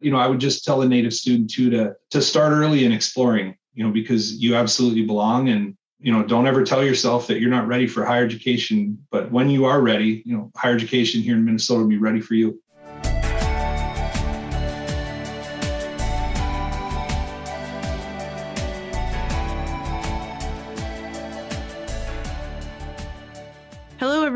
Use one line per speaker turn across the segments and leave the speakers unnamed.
You know, I would just tell a native student too to to start early in exploring, you know, because you absolutely belong and you know, don't ever tell yourself that you're not ready for higher education, but when you are ready, you know, higher education here in Minnesota will be ready for you.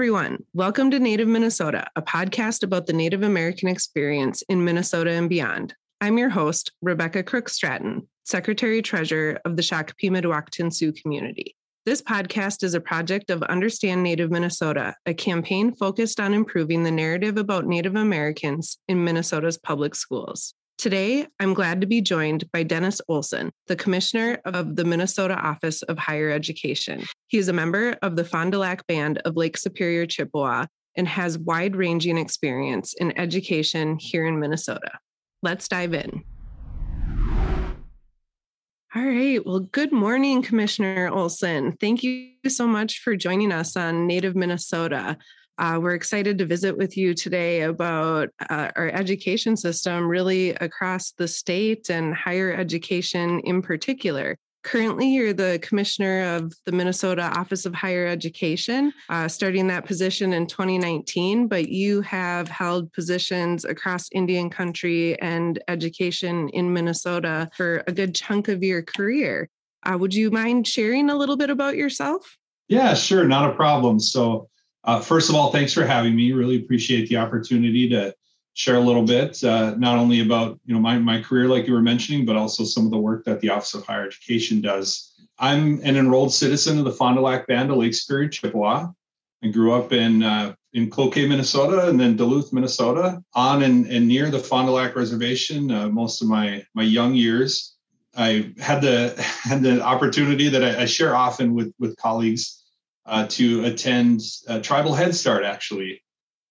Everyone. Welcome to Native Minnesota, a podcast about the Native American experience in Minnesota and beyond. I'm your host, Rebecca Crook Stratton, Secretary Treasurer of the Shakopee Mdewakanton Sioux community. This podcast is a project of Understand Native Minnesota, a campaign focused on improving the narrative about Native Americans in Minnesota's public schools. Today, I'm glad to be joined by Dennis Olson, the Commissioner of the Minnesota Office of Higher Education. He is a member of the Fond du Lac Band of Lake Superior Chippewa and has wide ranging experience in education here in Minnesota. Let's dive in. All right. Well, good morning, Commissioner Olson. Thank you so much for joining us on Native Minnesota. Uh, we're excited to visit with you today about uh, our education system, really across the state and higher education in particular. Currently, you're the commissioner of the Minnesota Office of Higher Education, uh, starting that position in 2019, but you have held positions across Indian country and education in Minnesota for a good chunk of your career. Uh, would you mind sharing a little bit about yourself?
Yeah, sure, not a problem. So, uh, first of all, thanks for having me. Really appreciate the opportunity to share a little bit, uh, not only about you know my my career, like you were mentioning, but also some of the work that the Office of Higher Education does. I'm an enrolled citizen of the Fond du Lac Band of Lake Superior Chippewa. I grew up in uh, in Cloquet, Minnesota, and then Duluth, Minnesota, on and, and near the Fond du Lac Reservation. Uh, most of my my young years, I had the had the opportunity that I, I share often with with colleagues uh, to attend Tribal Head Start actually.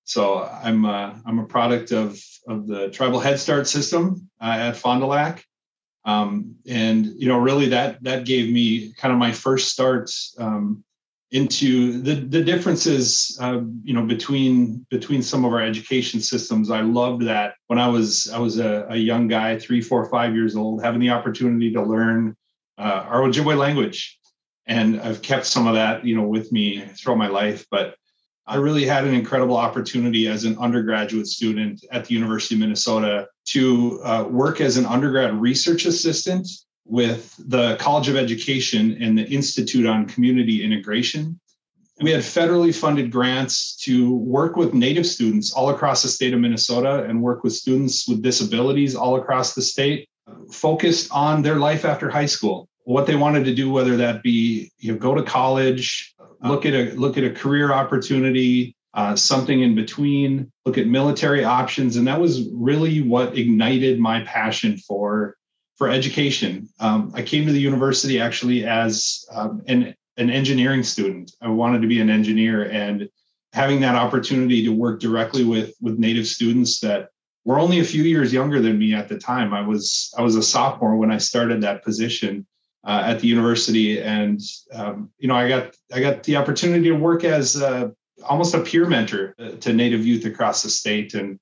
So I'm uh, I'm a product of of the Tribal Head Start system uh, at Fond du Lac, um, and you know really that that gave me kind of my first start um, into the the differences uh, you know between between some of our education systems. I loved that when I was I was a, a young guy, three, four, five years old, having the opportunity to learn uh, our Ojibwe language and I've kept some of that, you know, with me throughout my life. But I really had an incredible opportunity as an undergraduate student at the University of Minnesota to uh, work as an undergrad research assistant with the College of Education and the Institute on Community Integration. And we had federally funded grants to work with Native students all across the state of Minnesota and work with students with disabilities all across the state, focused on their life after high school what they wanted to do, whether that be you know go to college, look at a look at a career opportunity, uh, something in between, look at military options, and that was really what ignited my passion for for education. Um, I came to the university actually as um, an an engineering student. I wanted to be an engineer, and having that opportunity to work directly with with native students that were only a few years younger than me at the time. I was I was a sophomore when I started that position uh, at the university, and um, you know, I got I got the opportunity to work as uh, almost a peer mentor to Native youth across the state, and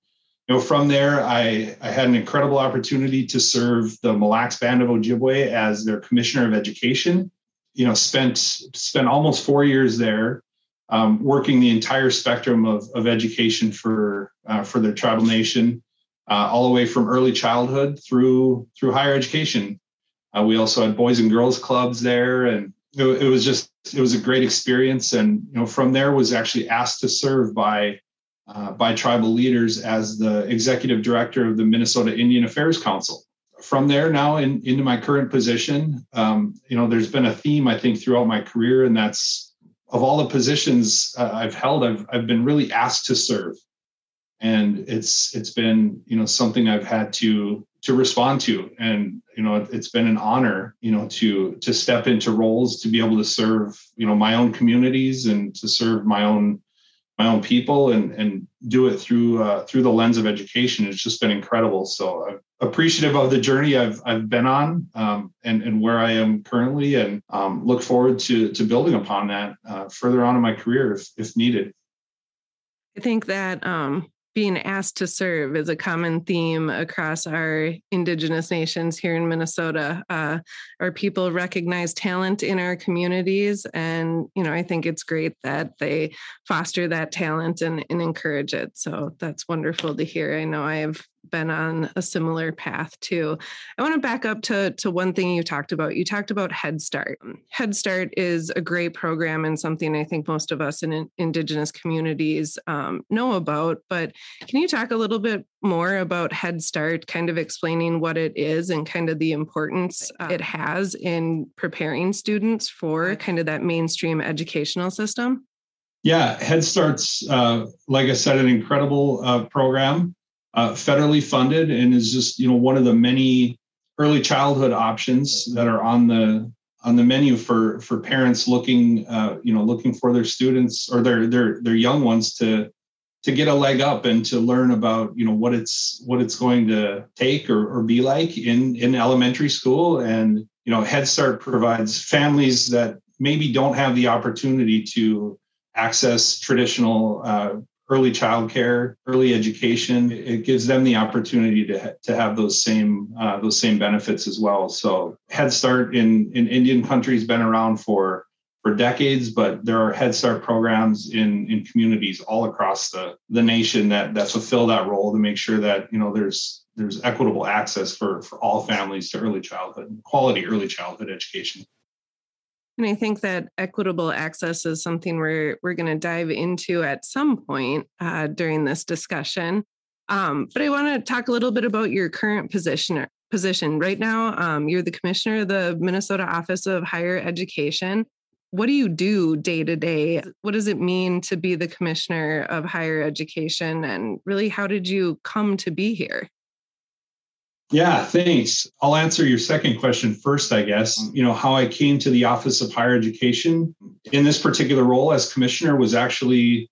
you know, from there, I I had an incredible opportunity to serve the Mille Lacs Band of Ojibwe as their commissioner of education. You know, spent spent almost four years there. Um, working the entire spectrum of, of education for uh, for the tribal nation, uh, all the way from early childhood through through higher education. Uh, we also had boys and girls clubs there, and it, it, was just it was a great experience. And you know, from there was actually asked to serve by uh, by tribal leaders as the executive director of the Minnesota Indian Affairs Council. From there, now in, into my current position, um, you know, there's been a theme I think throughout my career, and that's of all the positions uh, I've held, I've I've been really asked to serve, and it's it's been you know something I've had to to respond to. And you know it's been an honor you know to to step into roles to be able to serve you know my own communities and to serve my own my own people and and do it through uh, through the lens of education. It's just been incredible. So appreciative of the journey i've i've been on um, and and where i am currently and um, look forward to to building upon that uh, further on in my career if if needed.
I think that um being asked to serve is a common theme across our Indigenous nations here in Minnesota. Uh, our people recognize talent in our communities, and you know, I think it's great that they foster that talent and, and encourage it. So that's wonderful to hear. I know I've been on a similar path too. I want to back up to, to one thing you talked about. You talked about Head Start. Head Start is a great program and something I think most of us in Indigenous communities um, know about. But can you talk a little bit more about Head Start, kind of explaining what it is and kind of the importance uh, it has in preparing students for kind of that mainstream educational system?
Yeah, Head Start's, uh, like I said, an incredible uh, program uh, federally funded and is just you know one of the many early childhood options that are on the on the menu for for parents looking uh, you know looking for their students or their their their young ones to to get a leg up and to learn about you know what it's what it's going to take or, or be like in in elementary school. And you know head start provides families that maybe don't have the opportunity to access traditional uh, early childcare, early education. It gives them the opportunity to, to have those same uh, those same benefits as well. So Head Start in in Indian country has been around for for decades, but there are Head Start programs in in communities all across the the nation that that fulfill that role to make sure that you know there's there's equitable access for for all families to early childhood quality early childhood education.
And I think that equitable access is something we're we're going to dive into at some point uh, during this discussion. Um, but I want to talk a little bit about your current position. Position right now, um, you're the commissioner of the Minnesota Office of Higher Education. What do you do day to day? What does it mean to be the commissioner of higher education? And really, how did you come to be here?
Yeah, thanks. I'll answer your second question first, I guess. You know, how I came to the Office of Higher Education in this particular role as commissioner was actually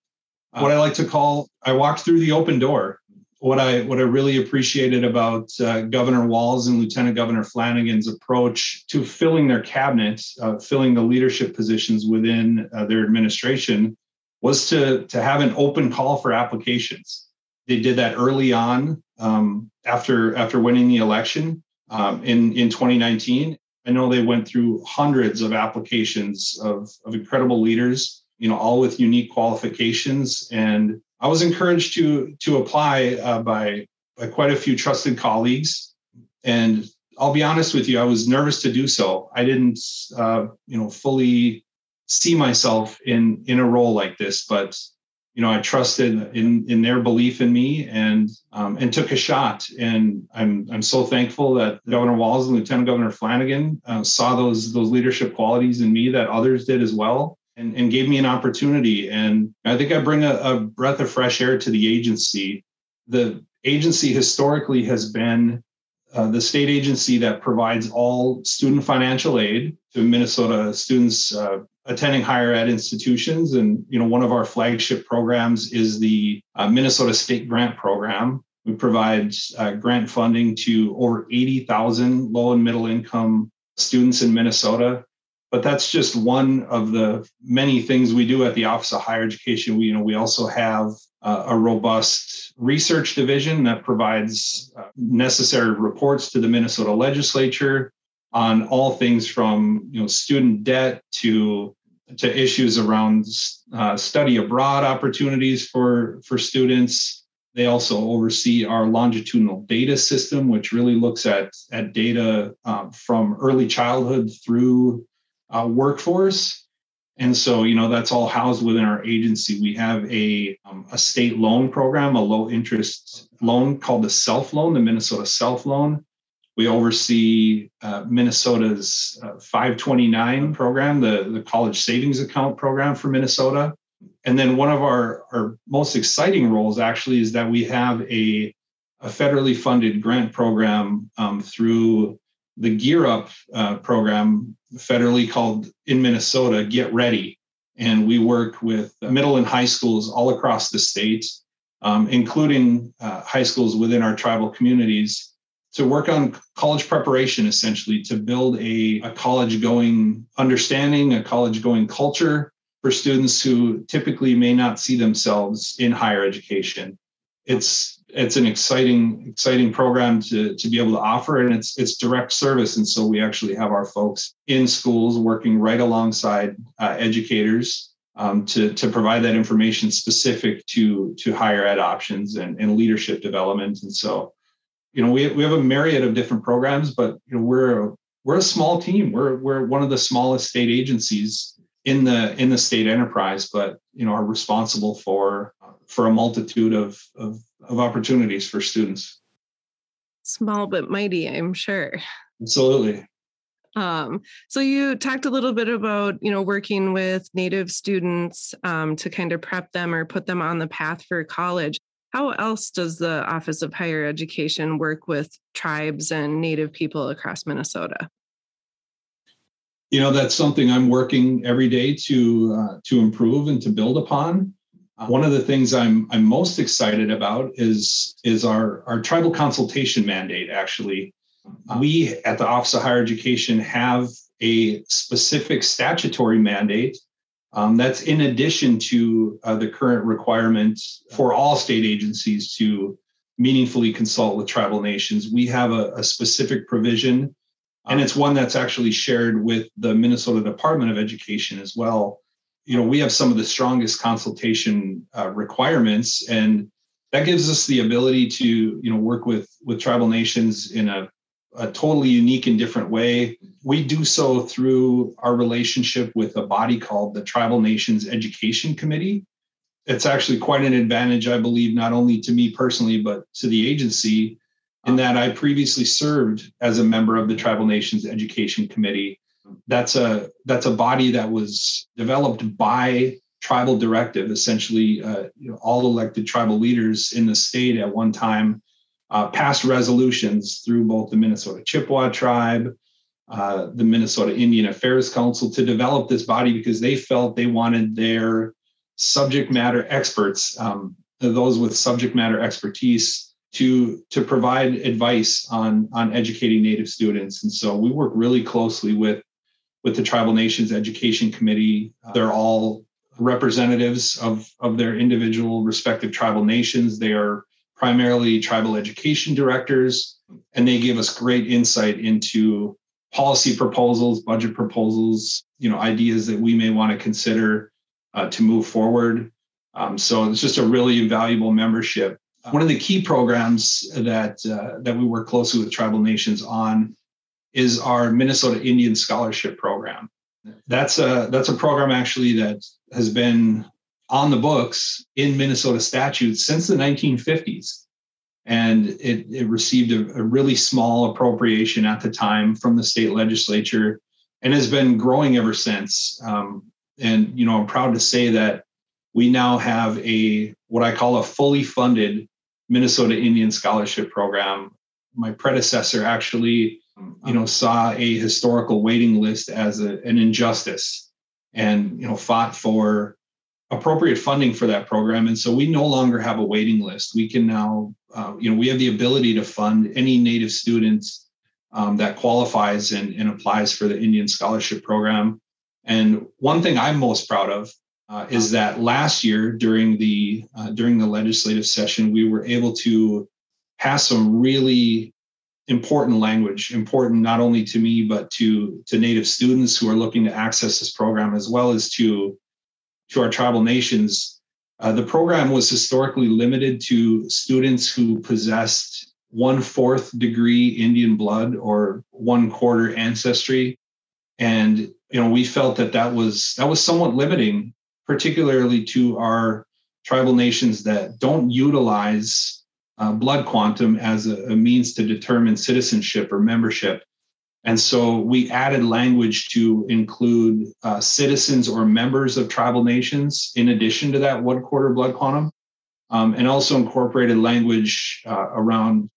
what I like to call I walked through the open door. What I what I really appreciated about uh, Governor Walz and Lieutenant Governor Flanagan's approach to filling their cabinet, uh, filling the leadership positions within uh, their administration, was to to have an open call for applications. They did that early on um, after after winning the election um, in in 2019. I know they went through hundreds of applications of, of incredible leaders, you know, all with unique qualifications. And I was encouraged to to apply uh, by by quite a few trusted colleagues. And I'll be honest with you, I was nervous to do so. I didn't, uh, you know, fully see myself in in a role like this, but you know, I trusted in in their belief in me and um, and took a shot. And I'm I'm so thankful that Governor Walz and Lieutenant Governor Flanagan uh, saw those those leadership qualities in me that others did as well, and, and gave me an opportunity. And I think I bring a, a breath of fresh air to the agency. The agency historically has been uh, the state agency that provides all student financial aid to Minnesota students uh, attending higher ed institutions. And you know, one of our flagship programs is the uh, Minnesota State Grant Program. We provide uh, grant funding to over 80,000 low and middle income students in Minnesota. But that's just one of the many things we do at the Office of Higher Education. We, you know, we also have uh, a robust research division that provides uh, necessary reports to the Minnesota legislature on all things from you know student debt to to issues around uh, study abroad opportunities for for students. They also oversee our longitudinal data system, which really looks at at data um, from early childhood through uh, workforce. And so, you know, that's all housed within our agency. We have a, um, a state loan program, a low interest loan called the Self Loan, the Minnesota Self Loan. We oversee uh, Minnesota's uh, 529 program, the, the college savings account program for Minnesota. And then one of our, our most exciting roles actually is that we have a, a federally funded grant program um, through the Gear Up uh, program, federally called in Minnesota, Get Ready. And we work with middle and high schools all across the state, um, including uh, high schools within our tribal communities, to work on college preparation, essentially, to build a, a college going understanding, a college going culture for students who typically may not see themselves in higher education. It's it's an exciting exciting program to to be able to offer and it's it's direct service and so we actually have our folks in schools working right alongside uh, educators um, to to provide that information specific to to higher ed options and, and leadership development and so you know we, we have a myriad of different programs but you know we're a, we're a small team. We're we're one of the smallest state agencies in the in the state enterprise but you know are responsible for for a multitude of of, of opportunities for students.
Small but mighty i'm sure.
Absolutely.
Um, so you talked a little bit about you know working with native students um, to kind of prep them or put them on the path for college how else does the office of higher education work with tribes and native people across minnesota?
You know that's something i'm working every day to uh, to improve and to build upon. Uh, one of the things i'm i'm most excited about is is our our tribal consultation mandate actually. We at the office of higher education have a specific statutory mandate um, that's in addition to uh, the current requirement for all state agencies to meaningfully consult with tribal nations we have a, a specific provision and it's one that's actually shared with the Minnesota Department of Education as well. You know, we have some of the strongest consultation uh, requirements, and that gives us the ability to, you know, work with with tribal nations in a, a totally unique and different way. We do so through our relationship with a body called the Tribal Nations Education Committee. It's actually quite an advantage, I believe, not only to me personally, but to the agency in that I previously served as a member of the Tribal Nations Education Committee. That's a that's a body that was developed by tribal directive, essentially, uh, you know, all elected tribal leaders in the state at one time uh, passed resolutions through both the Minnesota Chippewa tribe, uh, the Minnesota Indian Affairs Council to develop this body because they felt they wanted their subject matter experts, um, those with subject matter expertise, to to provide advice on on educating native students. And so we work really closely with with the tribal nations education committee. They're all representatives of of their individual respective tribal nations. They are primarily tribal education directors and they give us great insight into policy proposals budget proposals you know ideas that we may want to consider uh, to move forward um, so it's just a really valuable membership one of the key programs that uh, that we work closely with tribal nations on is our Minnesota Indian Scholarship Program. That's a that's a program actually that has been on the books in Minnesota statutes since the 1950s. And it, it received a, a really small appropriation at the time from the state legislature and has been growing ever since. Um, and you know, I'm proud to say that we now have a what I call a fully funded Minnesota Indian Scholarship Program. My predecessor actually, you know, saw a historical waiting list as a, an injustice, and you know, fought for appropriate funding for that program. And so we no longer have a waiting list. We can now, uh, you know, we have the ability to fund any Native students um, that qualifies and, and applies for the Indian Scholarship Program. And one thing I'm most proud of uh, is that last year during the uh, during the legislative session we were able to pass some really important language important not only to me but to to native students who are looking to access this program as well as to to our tribal nations uh, the program was historically limited to students who possessed one fourth degree indian blood or one quarter ancestry and you know we felt that that was that was somewhat limiting particularly to our tribal nations that don't utilize uh, blood quantum as a, a, means to determine citizenship or membership. And so we added language to include uh, citizens or members of tribal nations in addition to that one quarter blood quantum, um, and also incorporated language uh, around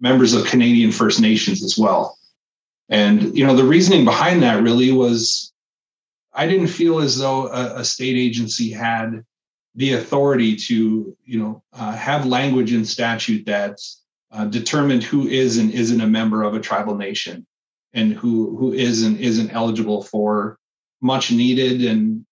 members of Canadian First Nations as well. And you know the reasoning behind that really was I didn't feel as though a, a state agency had the authority to, you know, uh, have language in statute that uh, determined who is and isn't a member of a tribal nation, and who who is and isn't eligible for much needed and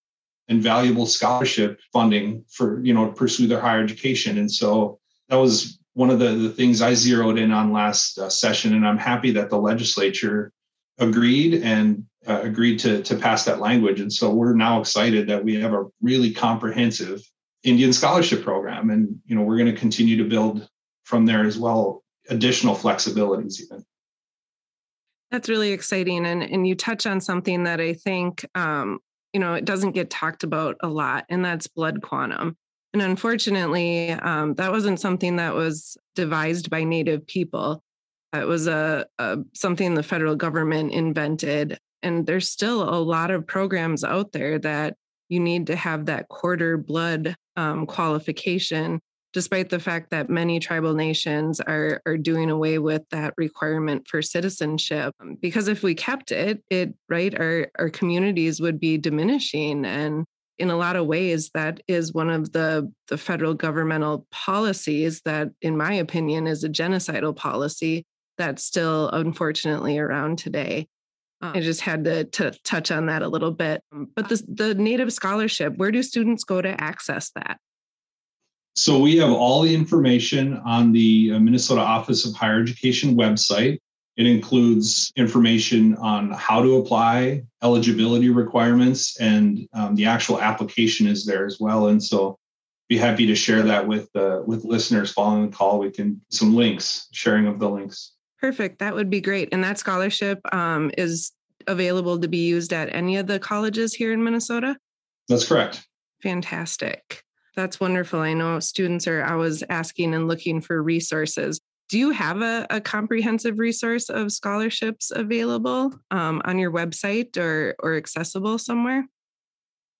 and valuable scholarship funding for you know to pursue their higher education. And so that was one of the, the things I zeroed in on last uh, session, and I'm happy that the legislature agreed and uh, agreed to to pass that language. And so we're now excited that we have a really comprehensive Indian scholarship program, and you know we're going to continue to build from there as well, additional flexibilities even.
That's really exciting, and and you touch on something that I think um, you know it doesn't get talked about a lot, and that's blood quantum. And unfortunately, um, that wasn't something that was devised by Native people. It was a, a something the federal government invented, and there's still a lot of programs out there that you need to have that quarter blood um, qualification despite the fact that many tribal nations are, are doing away with that requirement for citizenship. Um, because if we kept it, it right, our, our communities would be diminishing. And in a lot of ways, that is one of the, the federal governmental policies that, in my opinion, is a genocidal policy that's still unfortunately around today. I um, just had to, to touch on that a little bit. Um, but uh the, the Native scholarship, where do students go to access that?
So we have all the information on the uh, Minnesota Office of Higher Education website. It includes information on how to apply, eligibility requirements, and um, the actual application is there as well. And so, be happy to share that with uh, with listeners following the call. We can some links, sharing of the links.
Perfect. That would be great. And that scholarship um, is available to be used at any of the colleges here in Minnesota.
That's correct.
Fantastic. That's wonderful. I know students are always asking and looking for resources. Do you have a, a comprehensive resource of scholarships available um, on your website or, or accessible somewhere?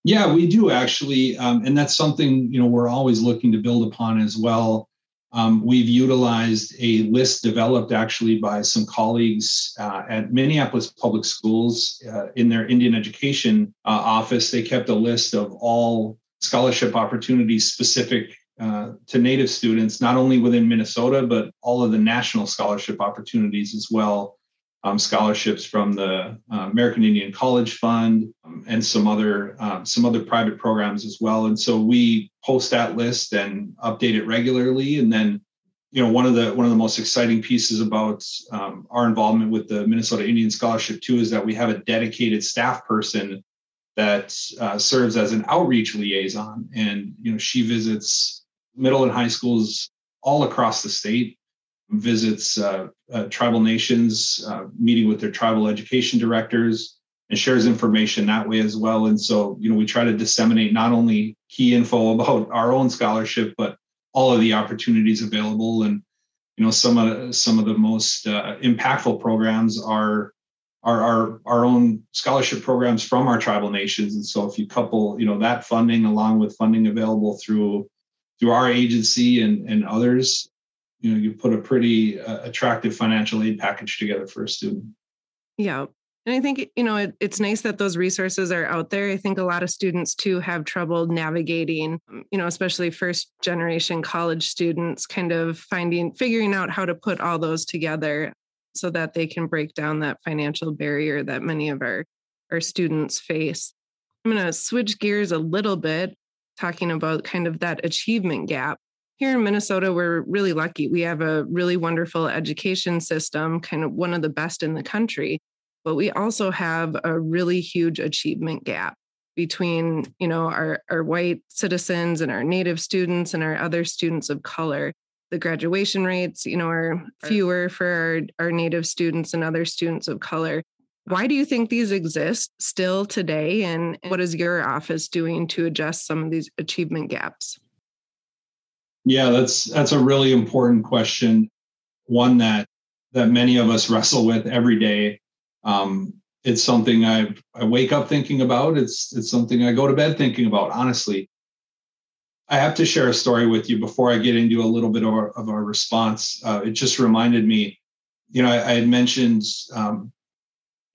Yeah, we do actually. Um, and that's something, you know, we're always looking to build upon as well. Um, we've utilized a list developed actually by some colleagues uh, at Minneapolis Public Schools uh, in their Indian Education uh, office. They kept a list of all scholarship opportunities specific uh, to Native students, not only within Minnesota, but all of the national scholarship opportunities as well. Um, scholarships from the uh, American Indian College Fund um, and some other um, some other private programs as well. And so we post that list and update it regularly. And then, you know, one of the one of the most exciting pieces about um, our involvement with the Minnesota Indian Scholarship too is that we have a dedicated staff person that uh, serves as an outreach liaison, and you know she visits middle and high schools all across the state, visits uh, uh, tribal nations, uh, meeting with their tribal education directors, and shares information that way as well. And so you know we try to disseminate not only key info about our own scholarship, but all of the opportunities available and you know some of some of the most uh, impactful programs are our, our our own scholarship programs from our tribal nations. And so if you couple you know that funding along with funding available through through our agency and and others you know you put a pretty uh, attractive financial aid package together for a student.
Yeah. And i think you know it, it's nice that those resources are out there. I think a lot of students too have trouble navigating you know especially first generation college students kind of finding figuring out how to put all those together so that they can break down that financial barrier that many of our, our students face. I'm going to switch gears a little bit, talking about kind of that achievement gap. Here in Minnesota, we're really lucky. We have a really wonderful education system, kind of one of the best in the country, but we also have a really huge achievement gap between you know our, our white citizens and our native students and our other students of color the graduation rates, you know, are fewer for our, our native students and other students of color. Why do you think these exist still today? And what is your office doing to adjust some of these achievement gaps?
Yeah, that's that's a really important question. One that that many of us wrestle with every day. Um, it's something I I wake up thinking about. It's it's something I go to bed thinking about. Honestly, I have to share a story with you before I get into a little bit of our, of our response. Uh, it just reminded me, you know, I, I had mentioned, um,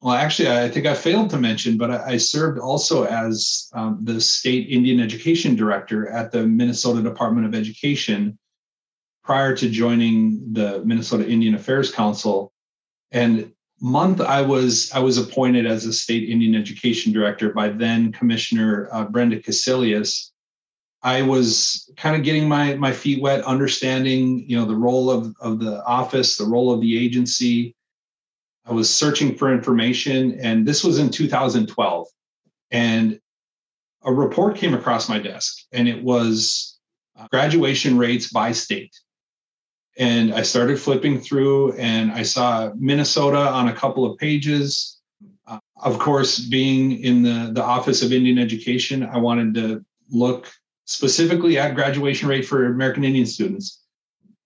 well, actually, I think I failed to mention, but I, I served also as um, the state Indian education director at the Minnesota Department of Education prior to joining the Minnesota Indian Affairs Council. And month I was I was appointed as a state Indian education director by then Commissioner uh, Brenda Cassellius I was kind of getting my my feet wet, understanding you know the role of of the office, the role of the agency. I was searching for information, and this was in 2012, and a report came across my desk, and it was uh, graduation rates by state. And I started flipping through, and I saw Minnesota on a couple of pages. Uh, of course, being in the the Office of Indian Education, I wanted to look specifically at graduation rate for American Indian students.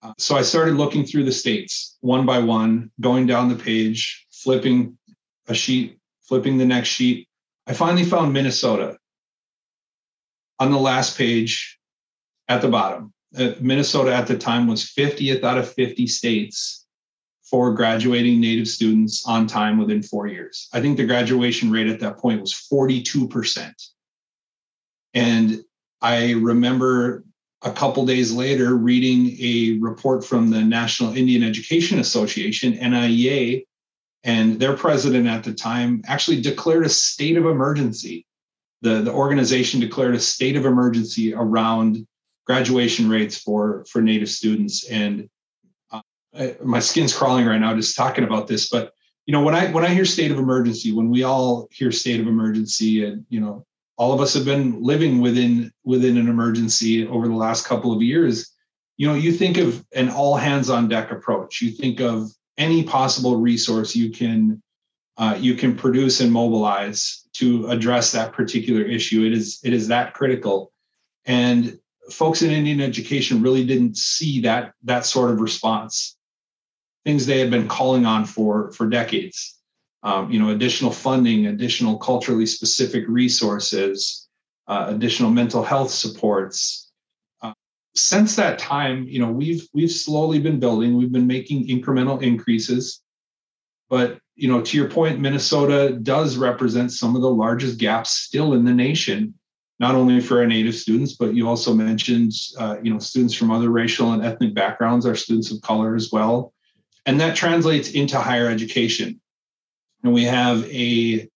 Uh, so I started looking through the states one by one, going down the page, flipping a sheet, flipping the next sheet. I finally found Minnesota on the last page at the bottom. Uh, Minnesota at the time was 50th out of 50 states for graduating Native students on time within four years. I think the graduation rate at that point was 42%. And I remember a couple days later reading a report from the National Indian Education Association, NIEA, and their president at the time actually declared a state of emergency. The, the organization declared a state of emergency around graduation rates for, for Native students. And uh, I, my skin's crawling right now just talking about this. But you know, when I when I hear state of emergency, when we all hear state of emergency, and you know, all of us have been living within within an emergency over the last couple of years you know you think of an all hands on deck approach. You think of any possible resource you can uh, you can produce and mobilize to address that particular issue. It is it is that critical. And folks in indian education really didn't see that that sort of response. Things they had been calling on for for decades um, you know, additional funding, additional culturally specific resources, uh, additional mental health supports. Uh, since that time, you know, we've we've slowly been building. We've been making incremental increases, but you know, to your point, Minnesota does represent some of the largest gaps still in the nation. Not only for our Native students, but you also mentioned, uh, you know, students from other racial and ethnic backgrounds, our students of color as well, and that translates into higher education and we have a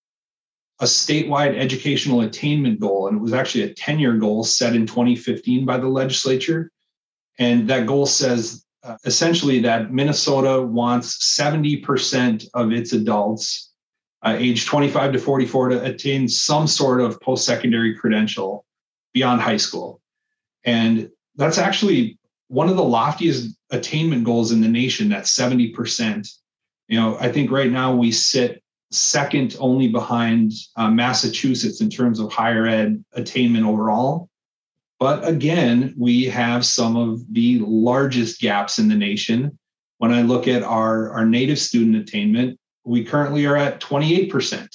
a statewide educational attainment goal, and it was actually a 10 year goal set in 2015 by the legislature. And that goal says uh, essentially that Minnesota wants 70% of its adults uh, age 25 to 44 to attain some sort of post secondary credential beyond high school. And that's actually one of the loftiest attainment goals in the nation, that 70%. You know, I think right now we sit second only behind uh, Massachusetts in terms of higher ed attainment overall. But again, we have some of the largest gaps in the nation. When I look at our, our native student attainment, we currently are at 28%.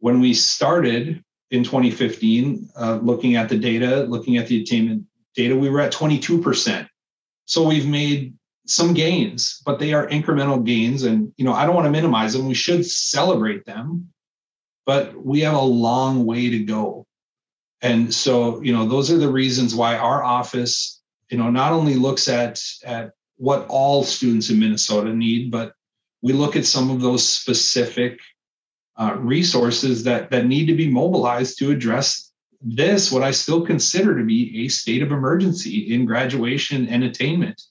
When we started in 2015, uh, looking at the data, looking at the attainment data, we were at 22%. So we've made some gains, but they are incremental gains. And, you know, I don't want to minimize them. We should celebrate them, but we have a long way to go. And so, you know, those are the reasons why our office, you know, not only looks at, at what all students in Minnesota need, but we look at some of those specific uh, resources that, that need to be mobilized to address this, what I still consider to be a state of emergency in graduation and attainment.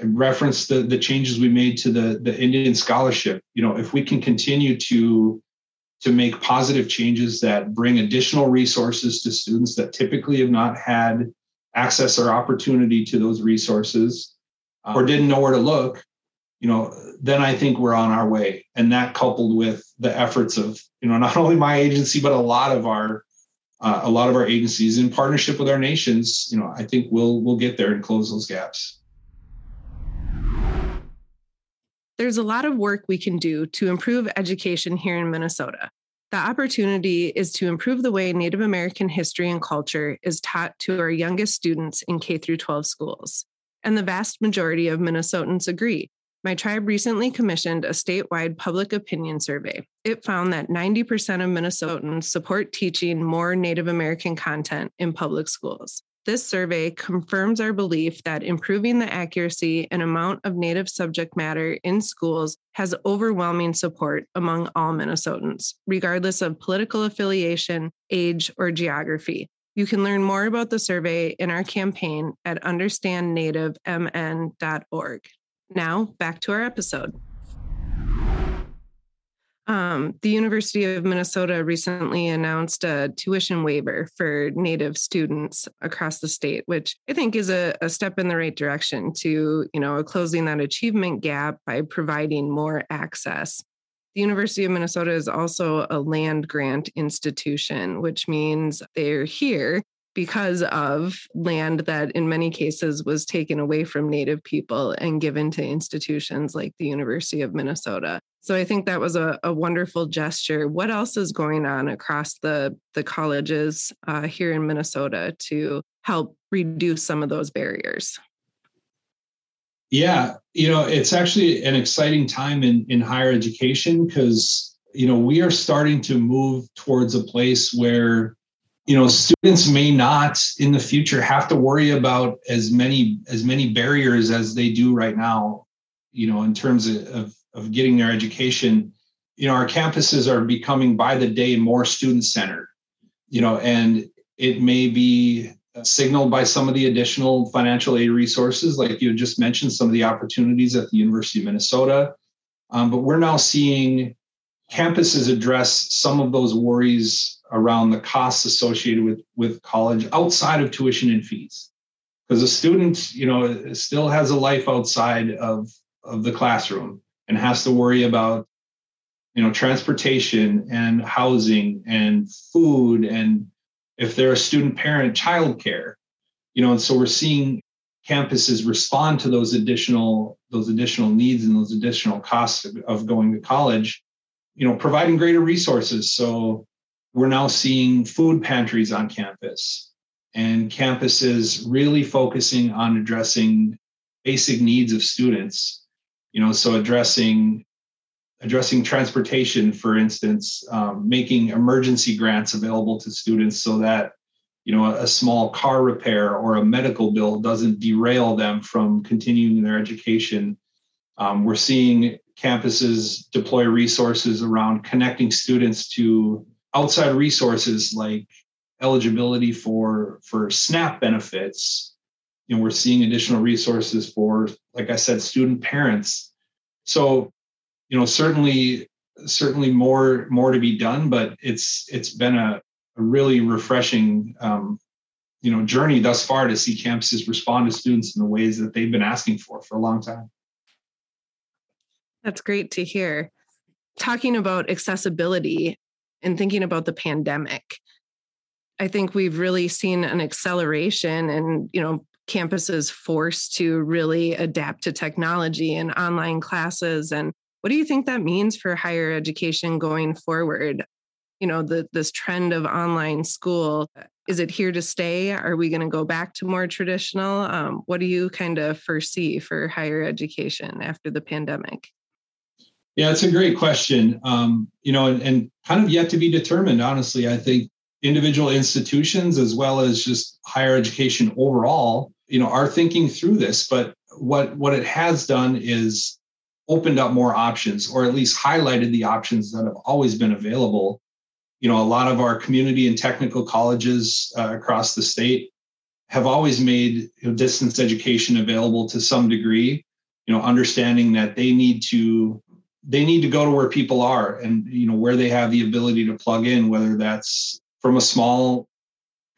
I referenced the, the changes we made to the, the Indian scholarship. You know, if we can continue to to make positive changes that bring additional resources to students that typically have not had access or opportunity to those resources uh, or didn't know where to look, you know, then I think we're on our way. And that coupled with the efforts of, you know, not only my agency, but a lot of our uh, a lot of our agencies in partnership with our nations, you know, I think we'll we'll get there and close those gaps.
There's a lot of work we can do to improve education here in Minnesota. The opportunity is to improve the way Native American history and culture is taught to our youngest students in K 12 schools. And the vast majority of Minnesotans agree. My tribe recently commissioned a statewide public opinion survey. It found that 90% of Minnesotans support teaching more Native American content in public schools. This survey confirms our belief that improving the accuracy and amount of Native subject matter in schools has overwhelming support among all Minnesotans, regardless of political affiliation, age, or geography. You can learn more about the survey in our campaign at understandnativemn.org. Now, back to our episode. Um, the University of Minnesota recently announced a tuition waiver for Native students across the state, which I think is a, a step in the right direction to, you know, closing that achievement gap by providing more access. The University of Minnesota is also a land grant institution, which means they're here because of land that in many cases was taken away from Native people and given to institutions like the University of Minnesota. So I think that was a, a wonderful gesture. What else is going on across the, the colleges uh, here in Minnesota to help reduce some of those barriers?
Yeah, you know, it's actually an exciting time in, in higher education because, you know, we are starting to move towards a place where you know students may not in the future have to worry about as many as many barriers as they do right now you know in terms of, of, of getting their education. You know our campuses are becoming by the day more student centered you know and it may be signaled by some of the additional financial aid resources like you just mentioned some of the opportunities at the university of minnesota. Um, but we're now seeing campuses address some of those worries around the costs associated with with college outside of tuition and fees. Because a student you know still has a life outside of of the classroom and has to worry about you know transportation and housing and food and if they're a student parent childcare you know and so we're seeing campuses respond to those additional those additional needs and those additional costs of, of going to college you know providing greater resources. So we're now seeing food pantries on campus and campuses really focusing on addressing basic needs of students you know so addressing addressing transportation for instance um, making emergency grants available to students so that you know a, a small car repair or a medical bill doesn't derail them from continuing their education um, we're seeing campuses deploy resources around connecting students to outside resources like eligibility for for SNAP benefits. and we're seeing additional resources for, like I said, student parents. So, you know, certainly certainly more more to be done, but it's it's been a, a really refreshing um, you know journey thus far to see campuses respond to students in the ways that they've been asking for for a long time.
That's great to hear. Talking about accessibility, and thinking about the pandemic, I think we've really seen an acceleration and, you know, campuses forced to really adapt to technology and online classes. And what do you think that means for higher education going forward? You know, the, this trend of online school, is it here to stay? Are we going to go back to more traditional? Um, what do you kind of foresee for higher education after the pandemic?
Yeah, it's a great question. Um, you know, and, and kind of yet to be determined, honestly. I think individual institutions as well as just higher education overall, you know, are thinking through this. But what what it has done is opened up more options, or at least highlighted the options that have always been available. You know, a lot of our community and technical colleges uh, across the state have always made you know, distance education available to some degree. You know, understanding that they need to they need to go to where people are and you know where they have the ability to plug in whether that's from a small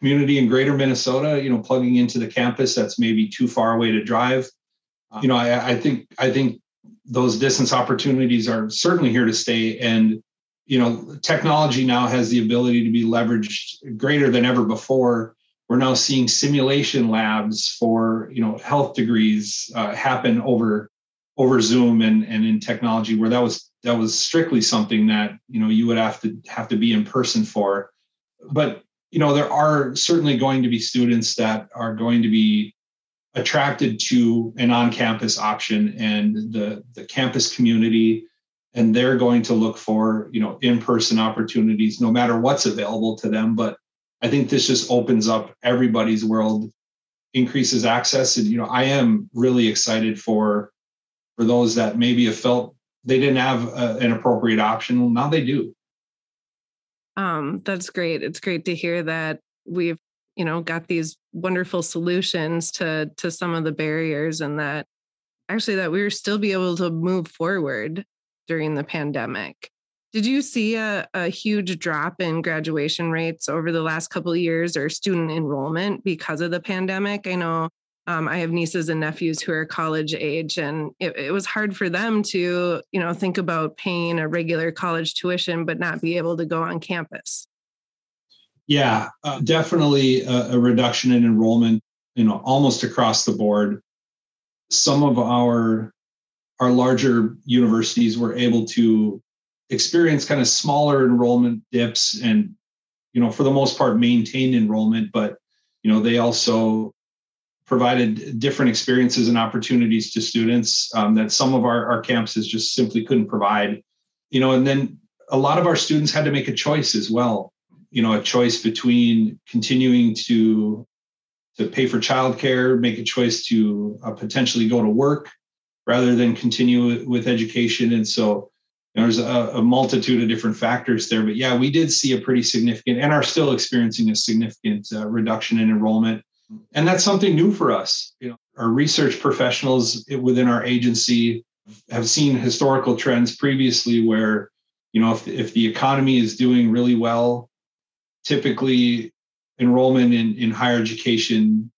community in greater minnesota you know plugging into the campus that's maybe too far away to drive. You know I, I think i think those distance opportunities are certainly here to stay. And you know technology now has the ability to be leveraged greater than ever before. We're now seeing simulation labs for you know health degrees uh, happen over over Zoom and, and in technology where that was that was strictly something that you know you would have to have to be in person for. But you know there are certainly going to be students that are going to be attracted to an on-campus option and the the campus community and they're going to look for you know in-person opportunities no matter what's available to them but i think this just opens up everybody's world increases access and you know i am really excited for for those that maybe have felt they didn't have a, an appropriate option. Well, now they do.
Um, that's great. It's great to hear that we've you know got these wonderful solutions to to some of the barriers and that actually that we were still be able to move forward during the pandemic did you see a, a huge drop in graduation rates over the last couple of years or student enrollment because of the pandemic i know um, i have nieces and nephews who are college age and it, it was hard for them to you know think about paying a regular college tuition but not be able to go on campus
yeah, uh, definitely a, a, reduction in enrollment, you know, almost across the board. Some of our our larger universities were able to experience kind of smaller enrollment dips and you know for the most part maintain enrollment but you know they also provided different experiences and opportunities to students um, that some of our, our campuses just simply couldn't provide you know and then a lot of our students had to make a choice as well you know a choice between continuing to to pay for childcare, make a choice to uh, potentially go to work rather than continue with education. And so there's a, a, multitude of different factors there. But yeah, we did see a pretty significant and are still experiencing a significant uh, reduction in enrollment. And that's something new for us. You know, our research professionals within our agency have seen historical trends previously where, you know, if, if the economy is doing really well, typically enrollment in, in higher education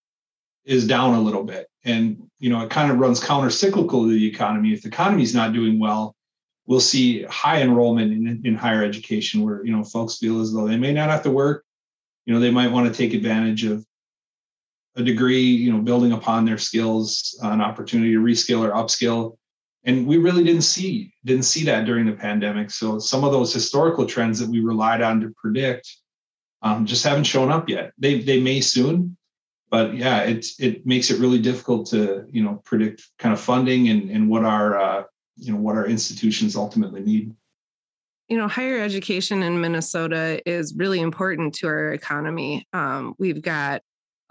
is down a little bit. And, you know, it kind of runs counter cyclical to the economy. If the economy is not doing well, we'll see high enrollment in, in higher education where, you know, folks feel as though they may not have to work. You know, they might want to take advantage of a degree, you know, building upon their skills, an opportunity to reskill or upskill. And we really didn't see didn't see that during the pandemic. So some of those historical trends that we relied on to predict um, just haven't shown up yet. They they may soon, but yeah, it it makes it really difficult to you know predict kind of funding and and what our uh, you know what our institutions ultimately need.
You know, higher education in Minnesota is really important to our economy. Um, we've got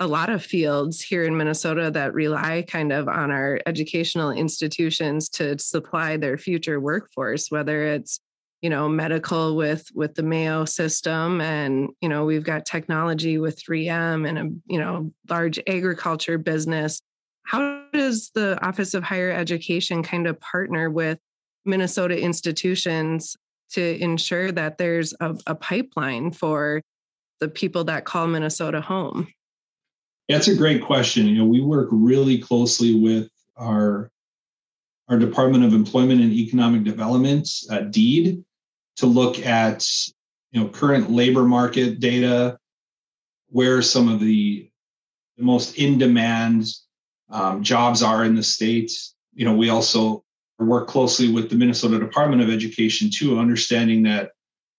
a lot of fields here in Minnesota that rely kind of on our educational institutions to supply their future workforce, whether it's you know medical with with the mayo system and you know we've got technology with 3m and a you know large agriculture business. How does the office of higher education kind of partner with minnesota institutions to ensure that there's a, a pipeline for the people that call minnesota home
that's a great question you know we work really closely with our our department of employment and economic development uh, deed to look at you know current labor market data, where some of the, the most in demand um, jobs are in the states. You know, we also work closely with the Minnesota Department of Education too, understanding that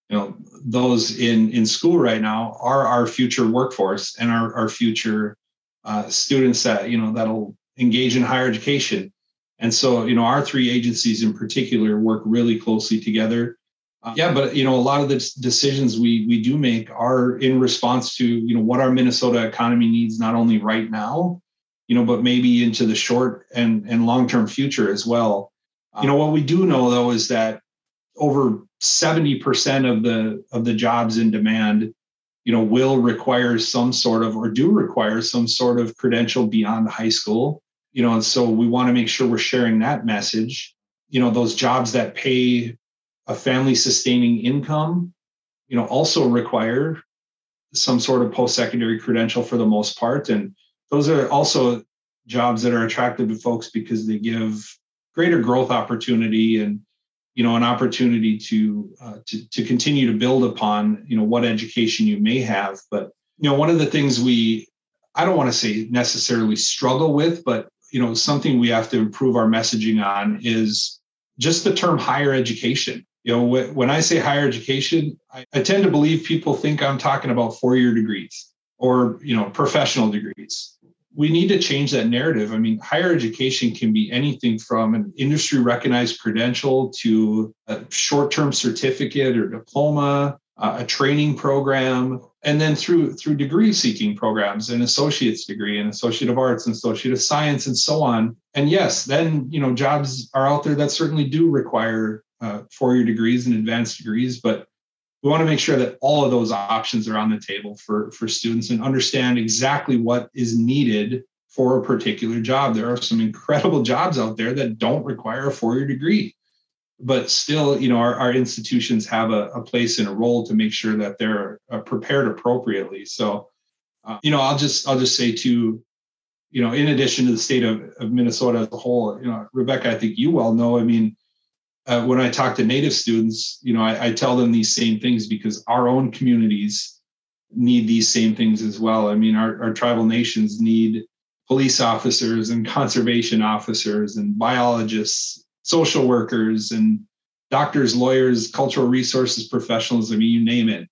you know those in in school right now are our future workforce and our, our future uh, students that you know that'll engage in higher education and so you know our three agencies in particular work really closely together yeah, but you know, a lot of the decisions we we do make are in response to you know what our Minnesota economy needs, not only right now, you know, but maybe into the short and and long term future as well. You know, what we do know though is that over seventy percent of the of the jobs in demand, you know, will require some sort of or do require some sort of credential beyond high school. You know, and so we want to make sure we're sharing that message. You know, those jobs that pay a family sustaining income, you know, also require some sort of post-secondary credential for the most part. And those are also jobs that are attractive to folks because they give greater growth opportunity and you know an opportunity to uh, to to continue to build upon you know what education you may have. But you know one of the things we i don't want to say necessarily struggle with but you know something we have to improve our messaging on is just the term higher education. You know when i say higher education I, I, tend to believe people think i'm talking about four-year degrees or you know professional degrees we need to change that narrative. I mean higher education can be anything from an industry recognized credential to a short-term certificate or diploma uh, a training program and then through through degree seeking programs an associate's degree an associate of arts an associate of science and so on. And yes then you know jobs are out there that certainly do require uh, four-year degrees and advanced degrees, but we want to make sure that all of those options are on the table for, for students and understand exactly what is needed for a particular job. There are some incredible jobs out there that don't require a four-year degree, but still, you know, our, our institutions have a, a, place and a role to make sure that they're uh, prepared appropriately. So, uh, you know, I'll just I'll just say to, you know, in addition to the state of, of Minnesota as a whole, you know, Rebecca, I think you well know. I mean, uh, when I talk to Native students, you know, I, I tell them these same things because our own communities need these same things as well. I mean, our, our tribal nations need police officers and conservation officers and biologists, social workers and doctors, lawyers, cultural resources professionals. I mean, you name it.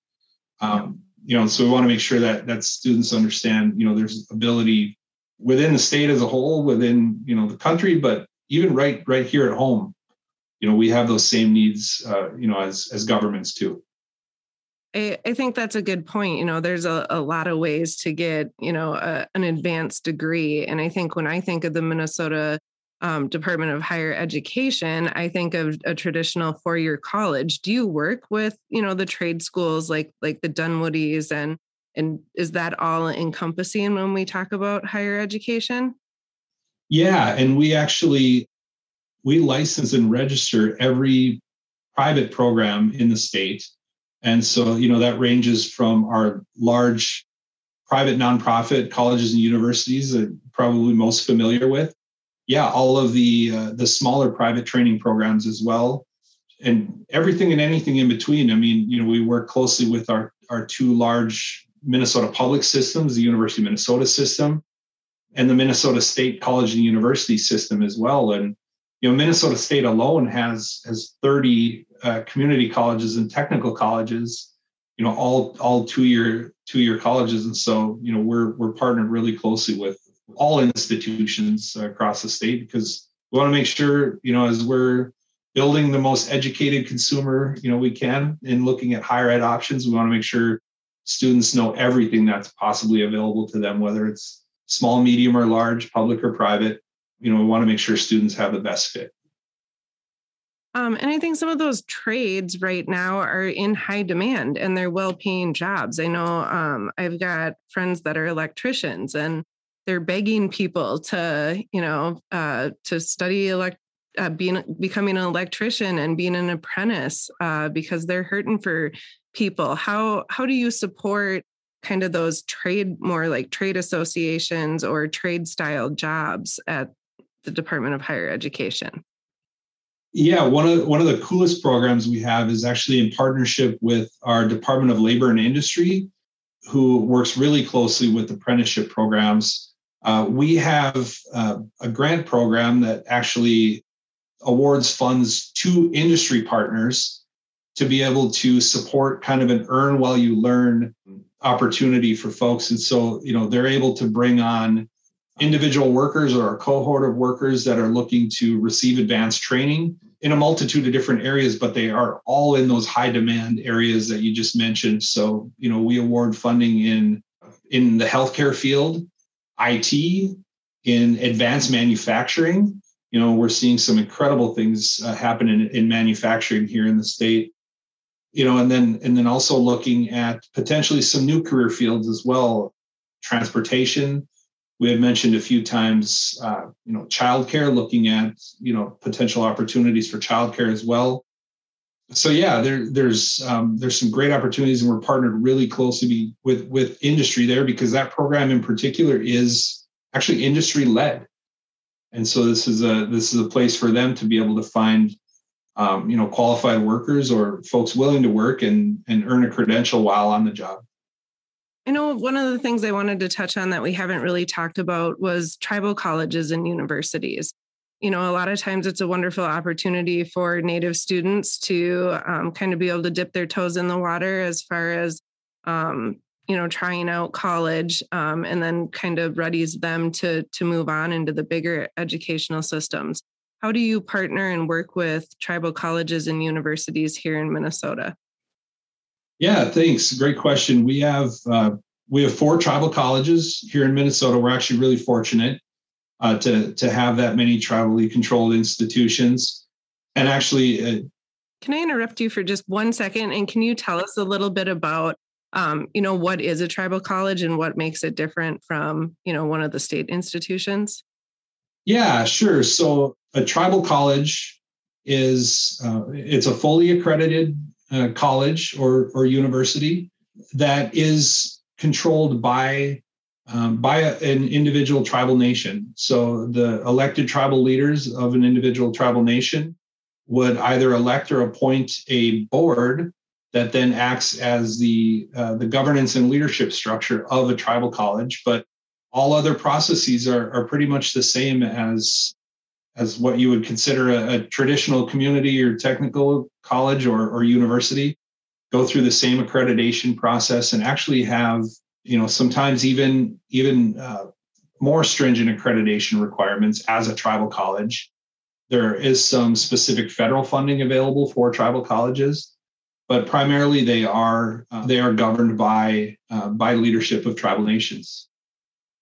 Um, you know, so we want to make sure that that students understand. You know, there's ability within the state as a whole, within you know the country, but even right right here at home. You know, we have those same needs. Uh, you know, as as governments too.
I, I think that's a good point. You know, there's a, a lot of ways to get, you know, a, an advanced degree. And I think when I think of the Minnesota um, Department of Higher Education, I think of a traditional four-year college. Do you work with, you know, the trade schools like like the Dunwoody's and and is that all encompassing when we talk about higher education?
Yeah, and we actually we license and register every private program in the state and so, you know, that ranges from our large private nonprofit colleges and universities that probably most familiar with. Yeah, all of the uh, the smaller private training programs as well, and everything and anything in between. I mean, you know, we work closely with our our two large Minnesota public systems, the University of Minnesota system, and the Minnesota State College and University system as well. And you know, Minnesota State alone has has 30 uh, community colleges and technical colleges, you know, all all two year two year colleges, and so you know we're we're partnered really closely with all institutions across the state because we want to make sure you know as we're building the most educated consumer you know we can in looking at higher ed options we want to make sure students know everything that's possibly available to them whether it's small medium or large public or private you know, we want to make sure students have the best fit.
Um, and I think some of those trades right now are in high demand and they're well paying jobs. I know um, I've got friends that are electricians and they're begging people to, you know, uh, to study elect, uh, being becoming an electrician and being an apprentice uh, because they're hurting for people. How how do you support kind of those trade more like trade associations or trade style jobs at the Department of Higher Education?
Yeah, one of one of the coolest programs we have is actually in partnership with our Department of Labor and Industry, who works really closely with apprenticeship programs. Uh, we have uh, a grant program that actually awards funds to industry partners to be able to support kind of an earn while you learn opportunity for folks. And so, you know, they're able to bring on individual workers or a cohort of workers that are looking to receive advanced training in a multitude of different areas but they are all in those high demand areas that you just mentioned. So you know we award funding in in the healthcare field it in advanced manufacturing. You know we're seeing some incredible things uh, happen in, in manufacturing here in the state. You know and then and then also looking at potentially some new career fields as well transportation we had mentioned a few times, uh, you know, childcare, looking at you know potential opportunities for childcare as well. So yeah, there, there's um, there's some great opportunities, and we're partnered really closely with with industry there because that program in particular is actually industry led, and so this is a this is a place for them to be able to find um, you know qualified workers or folks willing to work and and earn a credential while on the job.
I know one of the things I wanted to touch on that we haven't really talked about was tribal colleges and universities. You know, a lot of times it's a wonderful opportunity for Native students to um, kind of be able to dip their toes in the water as far as, um, you know, trying out college, um, and then kind of readies them to to move on into the bigger educational systems. How do you partner and work with tribal colleges and universities here in Minnesota?
Yeah, thanks. Great question. We have uh, we have four tribal colleges here in Minnesota. We're actually really fortunate uh, to to have that many tribally controlled institutions. And actually, uh,
Can I interrupt you for just one second? And can you tell us a little bit about, um, you know, what is a tribal college and what makes it different from, you know, one of the state institutions?
Yeah, sure. So a tribal college is uh, it's a fully accredited uh, college or or university that is controlled by um, by a, an individual tribal nation. So the elected tribal leaders of an individual tribal nation would either elect or appoint a board that then acts as the uh, the governance and leadership structure of a tribal college. But all other processes are, are pretty much the same as as what you would consider a, a traditional community or technical college or, or university go through the same accreditation process and actually have you know sometimes even even uh, more stringent accreditation requirements as a tribal college. There is some specific federal funding available for tribal colleges but primarily they are uh, they are governed by uh, by leadership of tribal nations.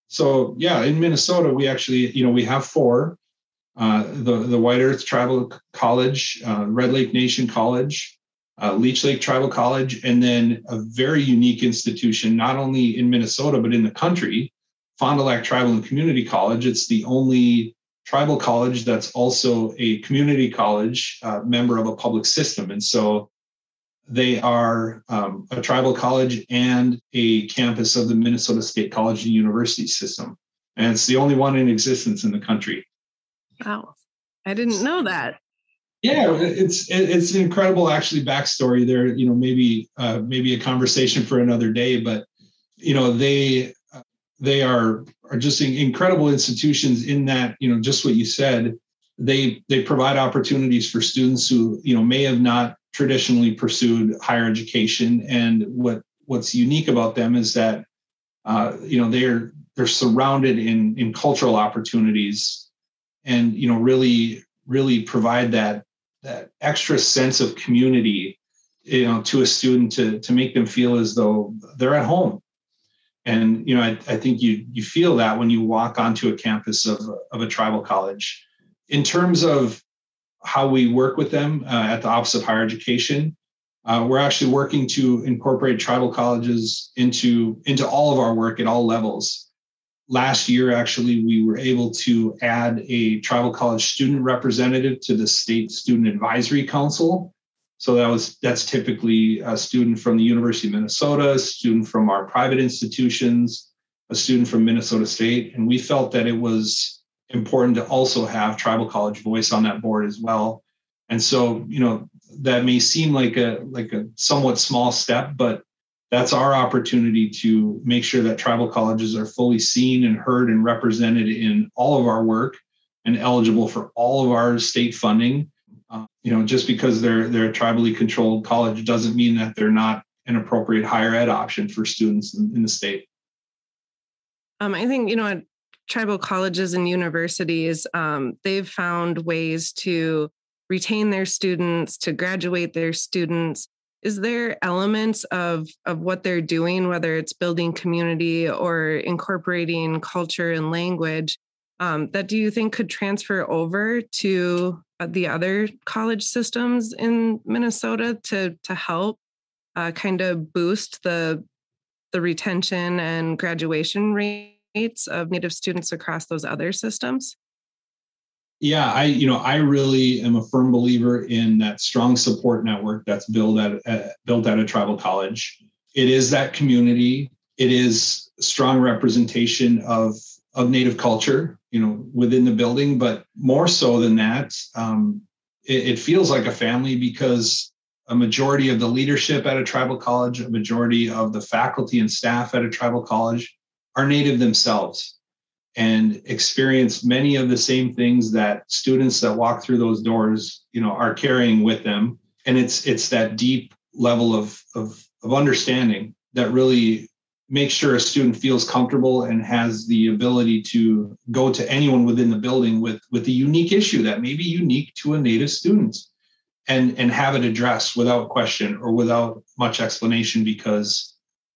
So yeah in minnesota we actually you know we have four uh, the the white earth tribal college uh, red lake nation college uh, Leech Lake Tribal College, and then a very unique institution, not only in Minnesota, but in the country, Fond du Lac Tribal and Community College. It's the only tribal college that's also a community college uh, member of a public system. And so they are um, a tribal college and a campus of the Minnesota State College and University system. And it's the only one in existence in the country.
Wow. I didn't know that.
Yeah it's it's an incredible actually backstory there you know maybe uh, maybe a conversation for another day but you know they they are are just incredible institutions in that you know just what you said. They they provide opportunities for students who you know may have not traditionally pursued higher education. And what what's unique about them is that uh, you know they're they're surrounded in in cultural opportunities and you know really really provide that that extra sense of community you know to a student to to make them feel as though they're at home. And you know I, I think you you feel that when you walk onto a campus of, of a tribal college. In terms of how we work with them uh, at the office of higher education uh, we're actually working to incorporate tribal colleges into into all of our work at all levels last year, actually, we were able to add a tribal college student representative to the state student advisory council. So that was that's typically a student from the University of Minnesota, a student from our private institutions, a student from Minnesota State, and we felt that it was important to also have tribal college voice on that board as well. And so, you know, that may seem like a like a somewhat small step, but that's our opportunity to make sure that tribal colleges are fully seen and heard and represented in all of our work and eligible for all of our state funding. Uh, you know, just because they're they're a tribally controlled college doesn't mean that they're not an appropriate higher ed option for students in, in the state.
Um, I think you know, tribal colleges and universities, um, they've found ways to retain their students, to graduate their students, is there elements of of what they're doing whether it's building community or incorporating culture and language um, that do you think could transfer over to uh, the other college systems in minnesota to to help uh, kind of boost the the retention and graduation rates of native students across those other systems
yeah i you know i really am a firm believer in that strong support network that's built at uh, built at a tribal college. It is that community. It is strong representation of of native culture you know within the building. But more so than that um, it, it feels like a family because a majority of the leadership at a tribal college a majority of the faculty and staff at a tribal college are native themselves and experience many of the same things that students that walk through those doors you know are carrying with them. And it's it's that deep level of of, of understanding that really makes sure a student feels comfortable and has the ability to go to anyone within the building with with a unique issue that may be unique to a native student and and have it addressed without question or without much explanation because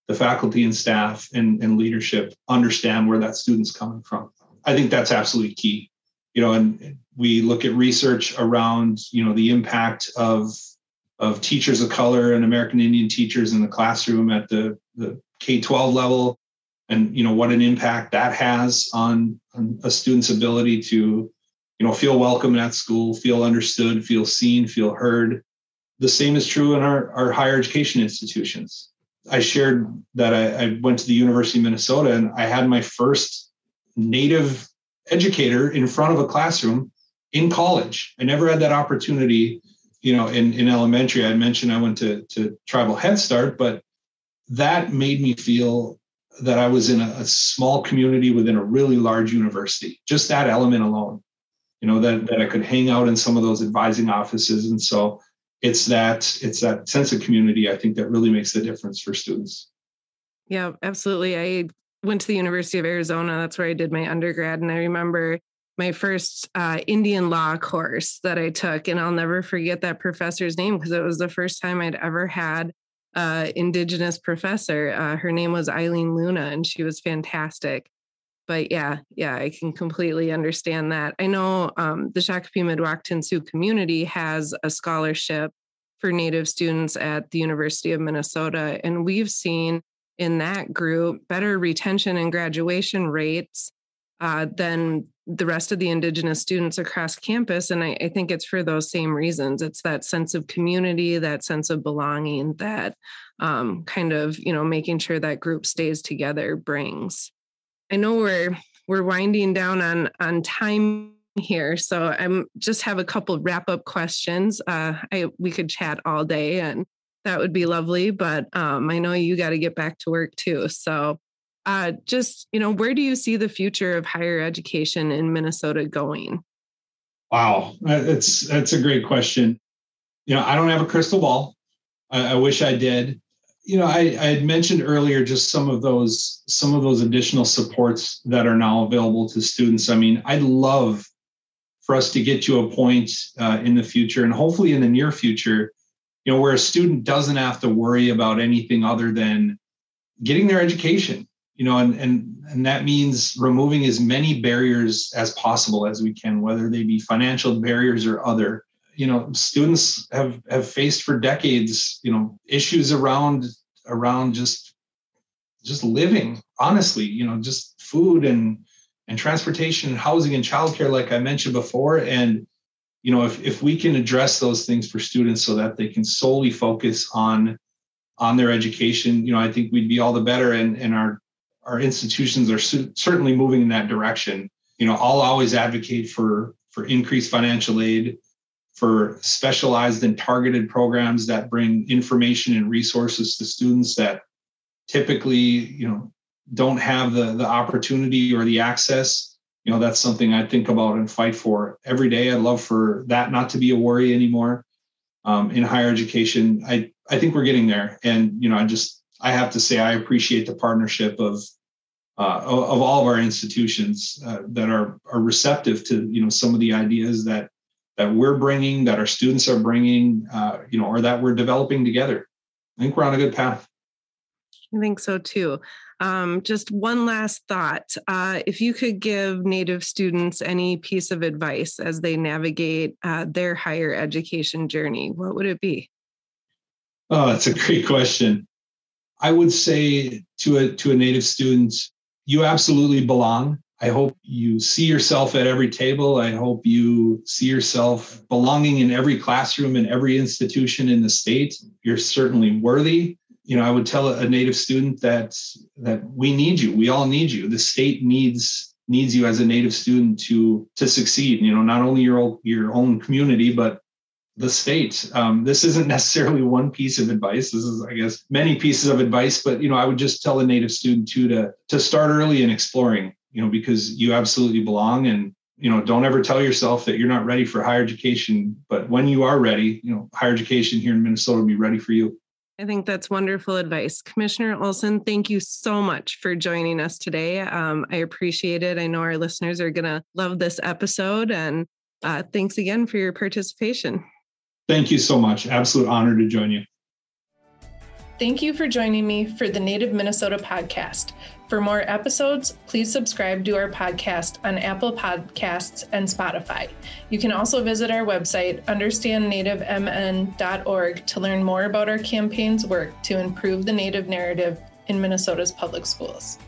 the faculty and staff and, and leadership understand where that student's coming from. I think that's absolutely key. You know, and we look at research around, you know, the impact of of teachers of color and American Indian teachers in the classroom at the, the K 12 level and you know what an impact that has on, on a student's ability to you know feel welcome at school feel understood feel seen feel heard the same is true in our, our higher education institutions i shared that I, I went to the university of minnesota and i had my first native educator in front of a classroom in college i never had that opportunity you know in, in elementary i mentioned i went to, to tribal head start but that made me feel that I was in a, a, small community within a really large university. Just that element alone, you know, that that I could hang out in some of those advising offices, and so it's that it's that sense of community. I think that really makes the difference for students.
Yeah, absolutely. I went to the University of Arizona. That's where I did my undergrad, and I remember my first uh, Indian law course that I took, and I'll never forget that professor's name because it was the first time I'd ever had uh, indigenous professor. Uh, her name was Eileen Luna, and she was fantastic. But yeah, yeah, I can completely understand that. I know um, the Shakopee Mdewakanton Sioux community has a scholarship for Native students at the University of Minnesota, and we've seen in that group better retention and graduation rates uh, than the rest of the Indigenous students across campus. And I, I, think it's for those same reasons. It's that sense of community, that sense of belonging that um, kind of, you know, making sure that group stays together brings. I know we're we're winding down on on time here, so I'm just have a couple wrap up questions. Uh, I we could chat all day, and that would be lovely. But um, I know you got to get back to work too. So uh, just you know where do you see the future of higher education in minnesota going
wow that's that's a great question you know i don't have a crystal ball i, I wish i did you know I, I had mentioned earlier just some of those some of those additional supports that are now available to students i mean i'd love for us to get to a point uh, in the future and hopefully in the near future you know where a student doesn't have to worry about anything other than getting their education you know, and and and that means removing as many barriers as possible as we can, whether they be financial barriers or other. You know, students have have faced for decades, you know, issues around around just just living. Honestly, you know, just food and and transportation and housing and childcare, like I mentioned before, and you know, if if we can address those things for students so that they can solely focus on on their education, you know, I think we'd be all the better. And and our our institutions are certainly moving in that direction. You know, I'll always advocate for for increased financial aid, for specialized and targeted programs that bring information and resources to students that typically, you know, don't have the the opportunity or the access. You know, that's something I think about and fight for every day. I'd love for that not to be a worry anymore. Um, in higher education, I I think we're getting there, and you know, I just I have to say I appreciate the partnership of uh, of all of our institutions uh, that are are receptive to you know some of the ideas that that we're bringing, that our students are bringing, uh, you know, or that we're developing together. I think we're on a good path.
I think so too. Um, just one last thought. Uh, if you could give Native students any piece of advice as they navigate uh, their higher education journey, what would it be?
Oh, that's a great question. I would say to a to a native student, you absolutely belong. I hope you see yourself at every table. I hope you see yourself belonging in every classroom in every institution in the state. You're certainly worthy. You know, I would tell a native student that that we need you. We all need you. The state needs needs you as a native student to to succeed. You know, not only your your own community, but the state. Um, this isn't necessarily one piece of advice. This is, I guess, many pieces of advice. But you know, I would just tell a native student too to to start early in exploring. You know, because you absolutely belong, and you know, don't ever tell yourself that you're not ready for higher education. But when you are ready, you know, higher education here in Minnesota will be ready for you.
I think that's wonderful advice. Commissioner Olson, thank you so much for joining us today. Um, I appreciate it. I know our listeners are going to love this episode. And uh, thanks again for your participation.
Thank you so much. Absolute honor to join you.
Thank you for joining me for the Native Minnesota podcast. For more episodes, please subscribe to our podcast on Apple Podcasts and Spotify. You can also visit our website, understandnativemn.org, to learn more about our campaign's work to improve the Native narrative in Minnesota's public schools.